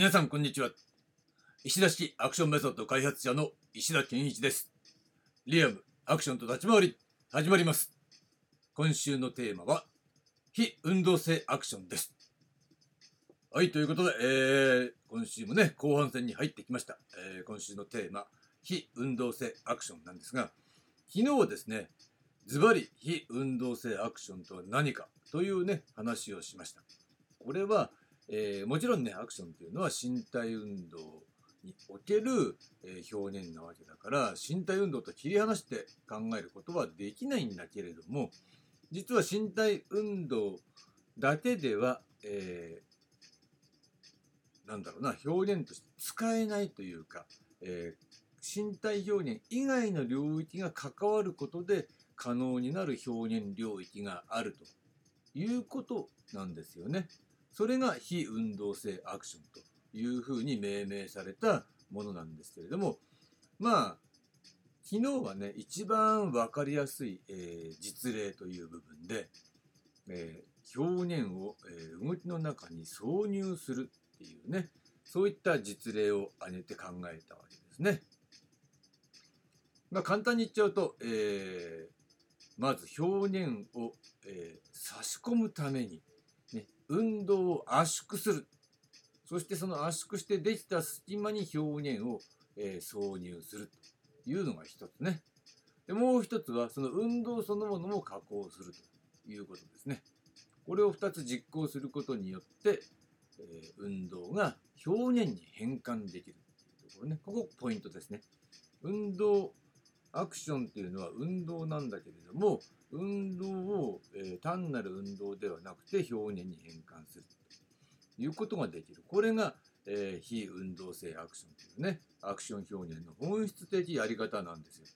皆さんこんにちは。石田式アクションメソッド開発者の石田健一です。リアムアクションと立ち回り始まります。今週のテーマは非運動性アクションです。はいということで、えー、今週もね後半戦に入ってきました、えー、今週のテーマ非運動性アクションなんですが昨日はですねズバリ非運動性アクションとは何かというね話をしました。これはえー、もちろんねアクションというのは身体運動における、えー、表現なわけだから身体運動と切り離して考えることはできないんだけれども実は身体運動だけでは、えー、なんだろうな表現として使えないというか、えー、身体表現以外の領域が関わることで可能になる表現領域があるということなんですよね。それが非運動性アクションというふうに命名されたものなんですけれどもまあ昨日はね一番分かりやすい、えー、実例という部分で、えー、表現を、えー、動きの中に挿入するっていうねそういった実例を挙げて考えたわけですね。まあ、簡単に言っちゃうと、えまず表現を、え差し込むために運動を圧縮する。そしてその圧縮してできた隙間に表現を、えー、挿入するというのが一つね。でもう一つはその運動そのものも加工するということですね。これを2つ実行することによって、えー、運動が表現に変換できるというところね。ここポイントですね。運動アクションっていうのは運動なんだけれども運動を、えー、単なる運動ではなくて表現に変換するということができる。これが、えー、非運動性アクションというねアクション表現の本質的やり方なんですよ。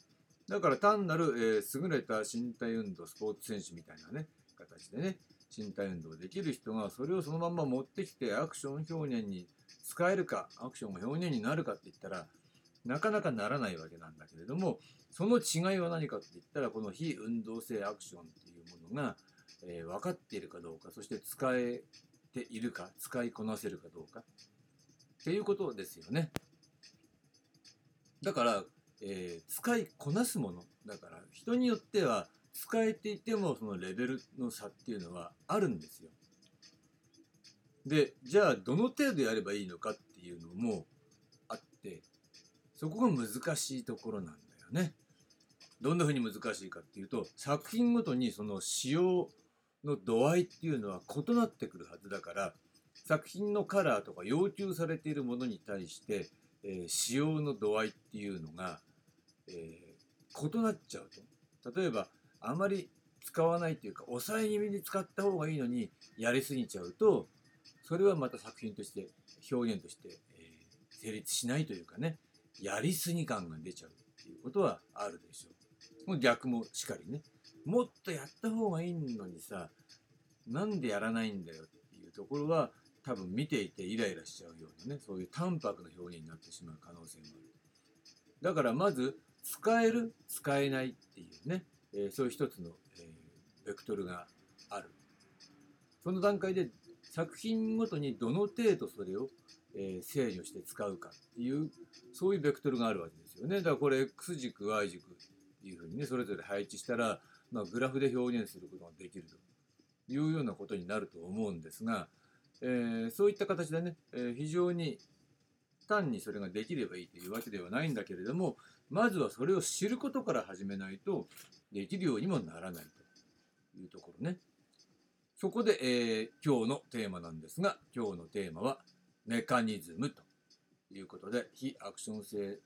だから単なる、えー、優れた身体運動スポーツ選手みたいなね形でね身体運動できる人がそれをそのまま持ってきてアクション表現に使えるかアクションが表現になるかって言ったらなかなかならないわけなんだけれどもその違いは何かって言ったらこの非運動性アクションっていうものが、えー、分かっているかどうかそして使えているか使いこなせるかどうかっていうことですよねだから、えー、使いこなすものだから人によっては使えていてもそのレベルの差っていうのはあるんですよでじゃあどの程度やればいいのかっていうのもあってそこが難しいところなんだよね。どんな風に難しいかっていうと作品ごとにその使用の度合いっていうのは異なってくるはずだから作品のカラーとか要求されているものに対して、えー、使用の度合いっていうのが、えー、異なっちゃうと例えばあまり使わないというか抑え気味に使った方がいいのにやりすぎちゃうとそれはまた作品として表現として、えー、成立しないというかねやりすぎ感が出ちゃうっていうことはあるでしょう。もう逆もしかりね。もっとやった方がいいのにさ、なんでやらないんだよっていうところは多分見ていてイライラしちゃうようなね、そういう淡白な表現になってしまう可能性もある。だからまず、使える、使えないっていうね、えー、そういう一つの、えー、ベクトルがある。その段階で作品ごとにどの程度それをえー、制御して使うかっていうそういうベクトルがあるわけですよね。だからこれ X 軸 Y 軸いうふうにねそれぞれ配置したら、まあ、グラフで表現することができるというようなことになると思うんですが、えー、そういった形でね、えー、非常に単にそれができればいいというわけではないんだけれどもまずはそれを知ることから始めないとできるようにもならないというところね。そこで、えー、今日のテーマなんですが今日のテーマはメカニズムということで非アクション性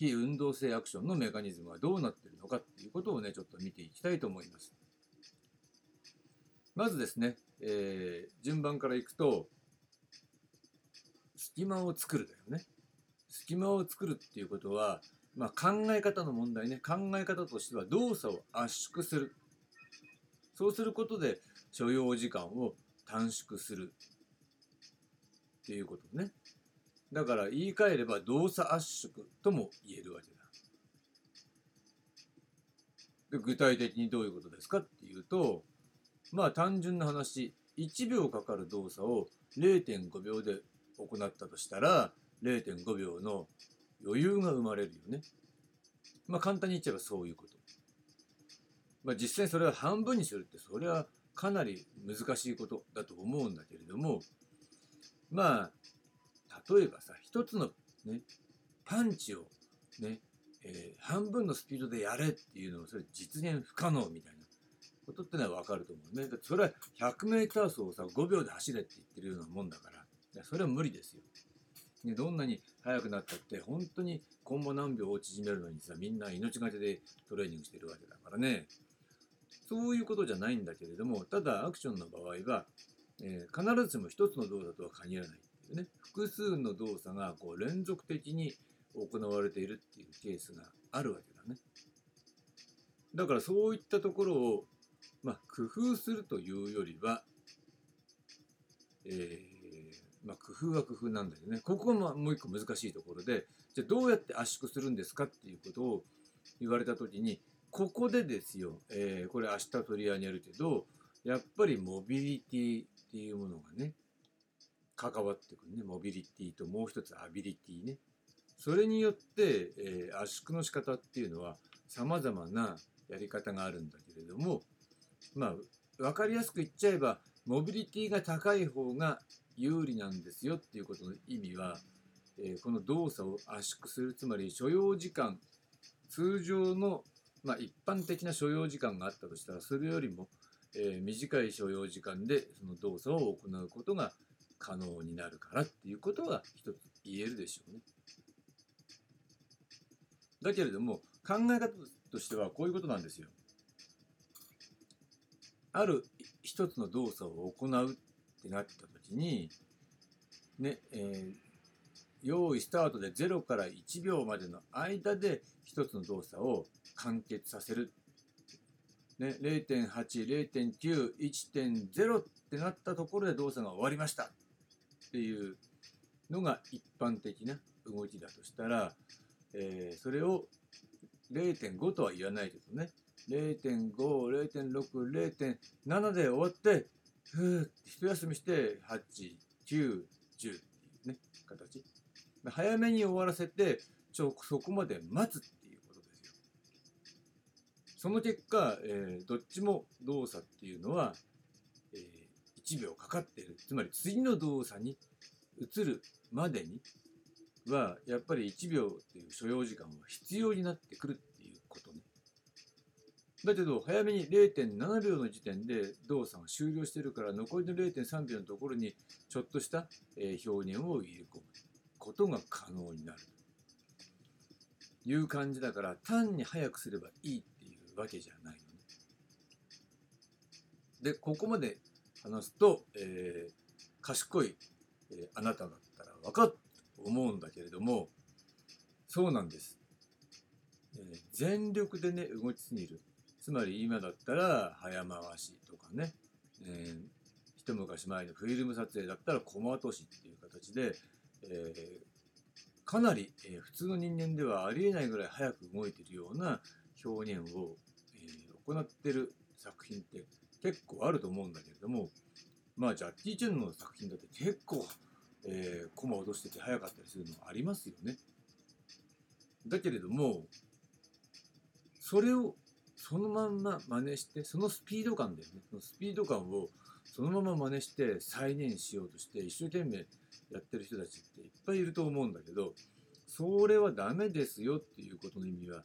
非運動性アクションのメカニズムはどうなっているのかっていうことをねちょっと見ていきたいと思います。まずですね、えー、順番からいくと隙間を作るだよね。隙間を作るっていうことは、まあ、考え方の問題ね。考え方としては動作を圧縮する。そうすることで所要時間を短縮するっていうことね。だから言い換えれば動作圧縮とも言えるわけだ。で具体的にどういうことですかっていうとまあ単純な話1秒かかる動作を0.5秒で行ったとしたら0.5秒の余裕が生まれるよね。まあ簡単に言っちゃえばそういうこと。まあ実際それは半分にするってそれはかなり難しいことだと思うんだけれどもまあ例えばさ一つのねパンチをね、えー、半分のスピードでやれっていうのはそれ実現不可能みたいなことってのは分かると思うね。だそれは 100m 走をさ5秒で走れって言ってるようなもんだからそれは無理ですよ。ね、どんなに速くなったって本当に今後何秒を縮めるのにさみんな命がけでトレーニングしてるわけだからねそういうことじゃないんだけれどもただアクションの場合は、えー、必ずしも一つの動作とは限らないっていうね複数の動作がこう連続的に行われているっていうケースがあるわけだねだからそういったところをまあ、工夫するというよりは、えー、まあ、工夫は工夫なんだよね。ここがもう一個難しいところで、じゃあどうやって圧縮するんですかっていうことを言われた時に、ここでですよ、えー、これ明日取り上げるけど、やっぱりモビリティっていうものがね、関わってくるね。モビリティともう一つアビリティね。それによって、えー、圧縮の仕方っていうのは様々なやり方があるんだけれども、まあ、分かりやすく言っちゃえば、モビリティが高い方が有利なんですよっていうことの意味は、えー、この動作を圧縮する、つまり所要時間、通常の、まあ、一般的な所要時間があったとしたら、それよりも、えー、短い所要時間でその動作を行うことが可能になるからっていうことは一つ言えるでしょうね。だけれども考え方としてはこういうことなんですよ。ある一つの動作を行うってなった時に、ね、えー、用意スタートで0から1秒までの間で一つの動作を完結させる。ね、0.8、0.9、1.0ってなったところで動作が終わりましたっていうのが一般的な動きだとしたら、えー、それを0.5とは言わないけどね、0.5、0.6、0.7で終わって、ふーって一休みして、8、9、10っていうね、形。早めに終わらせて、ちょ、そこまで待つっていうことですよ。その結果、えー、どっちも動作っていうのは、1秒かかっている。つまり次の動作に移るまでには、やっぱり1秒っていう所要時間は必要になってくるっていうことねだけど、早めに0.7秒の時点で動作が終了してるから、残りの0.3秒のところにちょっとした、表現を入れ込むことが可能になる。という感じだから、単に早くすればいいっていうわけじゃないのね。で、ここまで話すと、えー、賢い、えー、あなただったら分かると思うんだけれども、そうなんです。えー、全力でね、動きすぎる。つまり今だったら早回しとかね、えー、一昔前のフィルム撮影だったらコマ落としっていう形で、えー、かなり、えー、普通の人間ではありえないぐらい早く動いてるような表現を、えー、行ってる作品って結構あると思うんだけれどもまあジャッキー・チェンの作品だって結構、えー、コマ落としてて早かったりするのもありますよね。だけれどもそれをそのまんま真似してそのスピード感でねそのスピード感をそのまま真似して再現しようとして一生懸命やってる人たちっていっぱいいると思うんだけどそれはダメですよっていうことの意味は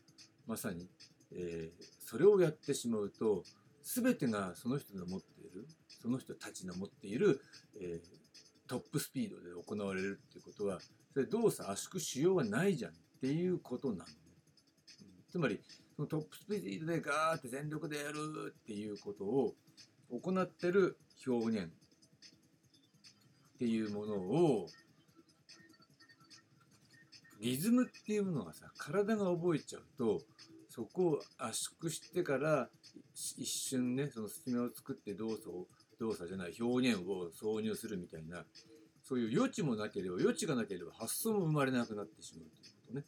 まさに、えー、それをやってしまうと全てがその人の持っているその人たちの持っている、えー、トップスピードで行われるっていうことはそれ動作圧縮しようがないじゃんっていうことなのね。つまりそのトップスピードでガーって全力でやるっていうことを行ってる表現っていうものをリズムっていうものがさ体が覚えちゃうとそこを圧縮してから一瞬ねその隙間を作って動作を動作じゃない表現を挿入するみたいなそういう余地もなければ余地がなければ発想も生まれなくなってしまうということね。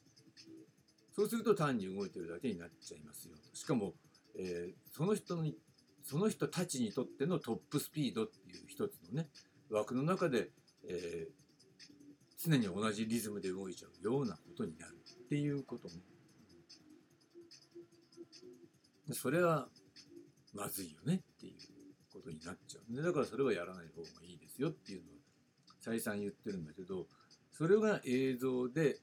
そうすると単に動いてるだけになっちゃいますよ。しかも、えー、その人に、その人たちにとってのトップスピードっていう一つのね、枠の中で、えー、常に同じリズムで動いちゃうようなことになるっていうことね。それはまずいよねっていうことになっちゃうね。だからそれはやらない方がいいですよっていうのを再三言ってるんだけど、それが映像で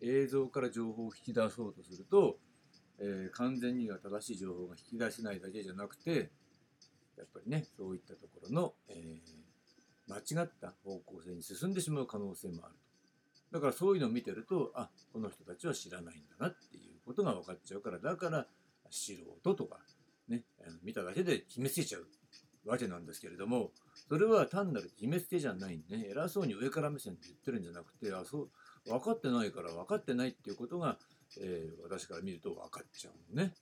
映像から情報を引き出そうとすると、えー、完全には正しい情報が引き出せないだけじゃなくてやっぱりねそういったところの、えー、間違った方向性に進んでしまう可能性もあるとだからそういうのを見てるとあこの人たちは知らないんだなっていうことが分かっちゃうからだから素人とかね見ただけで決めつけちゃうわけなんですけれどもそれは単なる決めつけじゃないんでね偉そうに上から目線で言ってるんじゃなくてあそう分かってないから分かってないっていうことが、えー、私から見ると分かっちゃうのね。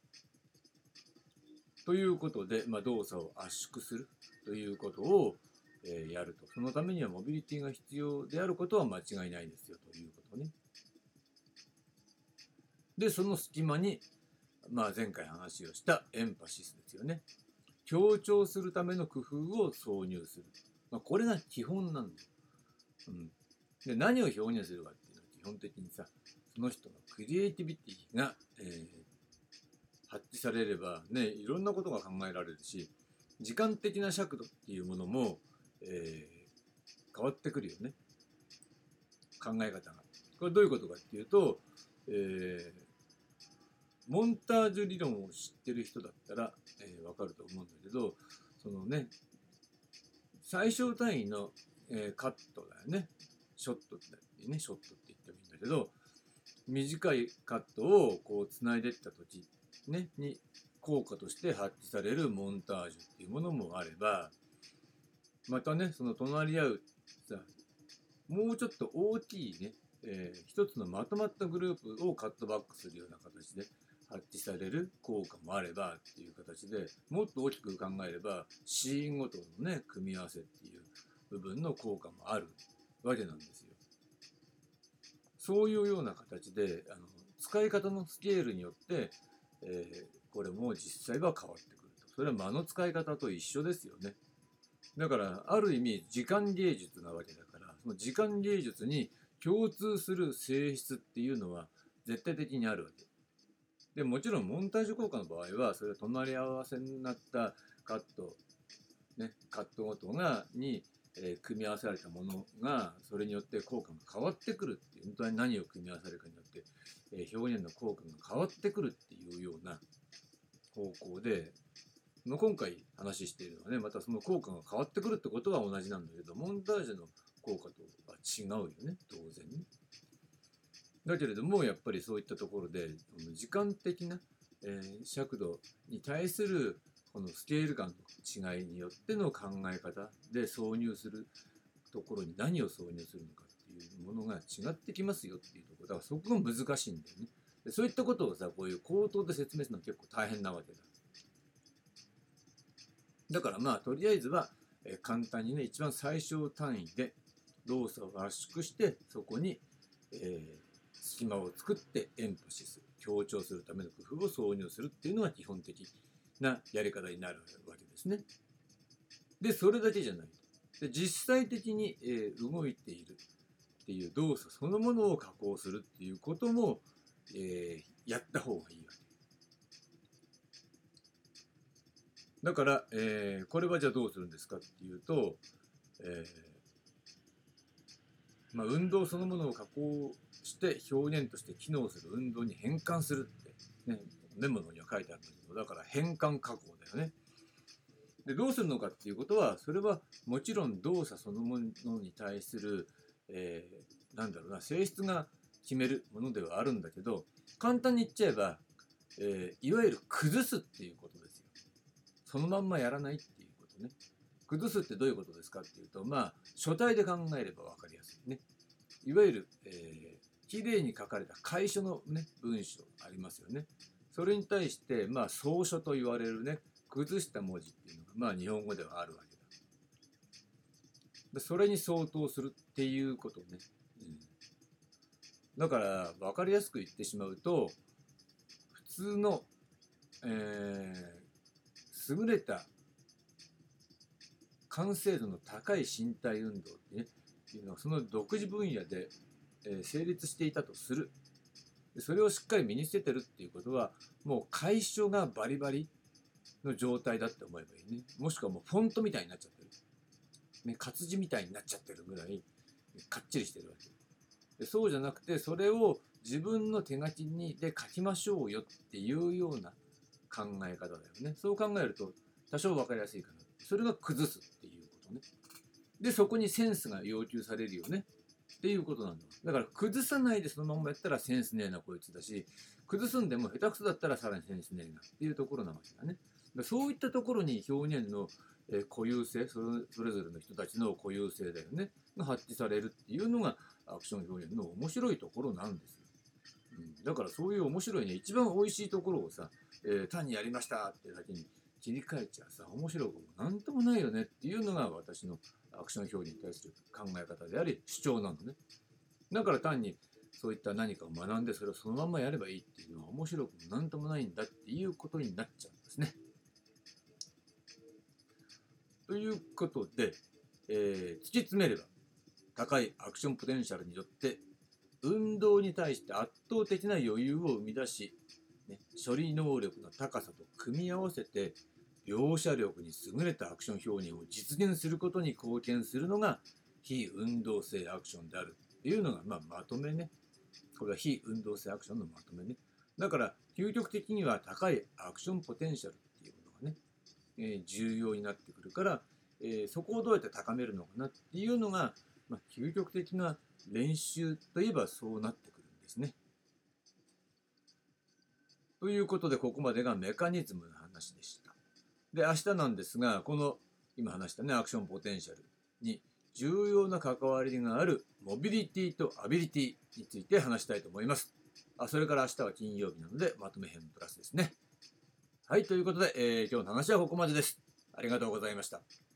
ということで、まあ、動作を圧縮するということを、えー、やると。そのためにはモビリティが必要であることは間違いないですよということね。で、その隙間に、まあ、前回話をしたエンパシスですよね。強調するための工夫を挿入する。まあ、これが基本なんだよ。うん、で何を表現するかっていうのは基本的にさその人のクリエイティビティが、えー、発揮されればねいろんなことが考えられるし時間的な尺度っていうものも、えー、変わってくるよね考え方が。これどういうことかっていうと、えー、モンタージュ理論を知ってる人だったら、えー、分かると思うんだけどそのね最小単位の、えー、カットだよね。ショットってね。ショットって言ってもいいんだけど短いカットをこうつないでった時、ね、に効果として発揮されるモンタージュっていうものもあればまたねその隣り合うさもうちょっと大きいね、えー、一つのまとまったグループをカットバックするような形で発揮される効果もあればっていう形でもっと大きく考えればシーンごとのね組み合わせっていう部分の効果もあるわけなんですよ。そういうような形であの使い方のスケールによって、えー、これも実際は変わってくると。それは間の使い方と一緒ですよね。だからある意味時間芸術なわけだからその時間芸術に共通する性質っていうのは絶対的にあるわけ。でもちろんモンタージュ効果の場合はそれは隣り合わせになったカット、ね、カットごとがにえー、組み合わされたものがそれによって効果が変わってくるっていう本当に何を組み合わせるかによって、えー、表現の効果が変わってくるっていうような方向での今回話しているのはねまたその効果が変わってくるってことは同じなんだけどモンタージュの効果とは違うよね当然ね。だけれどもやっぱりそういったところで時間的な、えー、尺度に対するこのスケール感の違いによっての考え方で挿入するところに何を挿入するのかっていうものが違ってきますよっていうところ。だからそこが難しいんだよね。でそういったことをさこういう口頭で説明するのは結構大変なわけだ。だからまあとりあえずは、え簡単にね一番最小単位で動作を圧縮してそこに、えー、隙間を作ってエンパシス強調するための工夫を挿入するっていうのが基本的なやり方になるわけですね。で、それだけじゃない。で実際的に、えー、動いているっていう動作そのものを加工するっていうことも、えー、やった方がいいわけ。だから、えー、これはじゃあどうするんですかっていうと、えー、まあ、運動そのものを加工して表現として機能する運動に変換するって、ね、メモのには書いてあるんだけどだから変換加工だよね。でどうするのかっていうことはそれはもちろん動作そのものに対する、えー、なんだろうな性質が決めるものではあるんだけど簡単に言っちゃえば、えー、いわゆる崩すっていうことですよ。そのまんまやらないっていうことね。崩すってどういうことですかっていうとまあ書体で考えれば分かりやすいね。いわゆる、えー、きれいに書かれた楷書の、ね、文章ありますよね。それに対して、まあ、草書と言われるね、崩した文字っていうのが、まあ、日本語ではあるわけだ。それに相当するっていうことね。うん、だから、分かりやすく言ってしまうと、普通の、えー、優れた完成度の高い身体運動ってね、っていうのはその独自分野で、え成立していたとする。それをしっかり身につけてるっていうことはもう楷書がバリバリの状態だって思えばいいね。もしくはもうフォントみたいになっちゃってる、ね、活字みたいになっちゃってるぐらいかっちりしてるわけ。でそうじゃなくてそれを自分の手書きにで書きましょうよっていうような考え方だよね。そう考えると多少分かりやすいかなそれが崩す。とね。でそこにセンスが要求されるよね。っていうことなんだ。だから崩さないでそのままやったらセンスねえなこいつだし崩すんでも下手くそだったらさらにセンスねえなっていうところなわけだね。だそういったところに表現のえ固有性それそれぞれの人たちの固有性だよね。が発揮されるっていうのがアクション表現の面白いところなんですよ、うん、だからそういう面白いね一番美味しいところをさ、えー単にやりましたってだけに切り替えちゃさ面白くもなんともないよねっていうのが私のアクション表現に対する考え方であり主張なのねだから単にそういった何かを学んでそれをそのままやればいいっていうのは面白くもなんともないんだっていうことになっちゃうんですね。ということで、えー突き詰めれば高いアクションポテンシャルによって運動に対して圧倒的な余裕を生み出し、ね、処理能力の高さと組み合わせて描写力に優れたアクション表現を実現することに貢献するのが非運動性アクションであるっていうのが、まあ、まとめね。これは非運動性アクションのまとめね。だから、究極的には高いアクションポテンシャルっていうものがね、えー重要になってくるから、えーそこをどうやって高めるのかなっていうのが、まあ、究極的な練習といえばそうなってくるんですね。ということで、ここまでがメカニズムの話でした。で、明日なんですが、この今話したね、アクションポテンシャルに重要な関わりがあるモビリティとアビリティについて話したいと思います。あそれから明日は金曜日なので、まとめ編プラスですね。はい、ということで、えー今日の話はここまでです。ありがとうございました。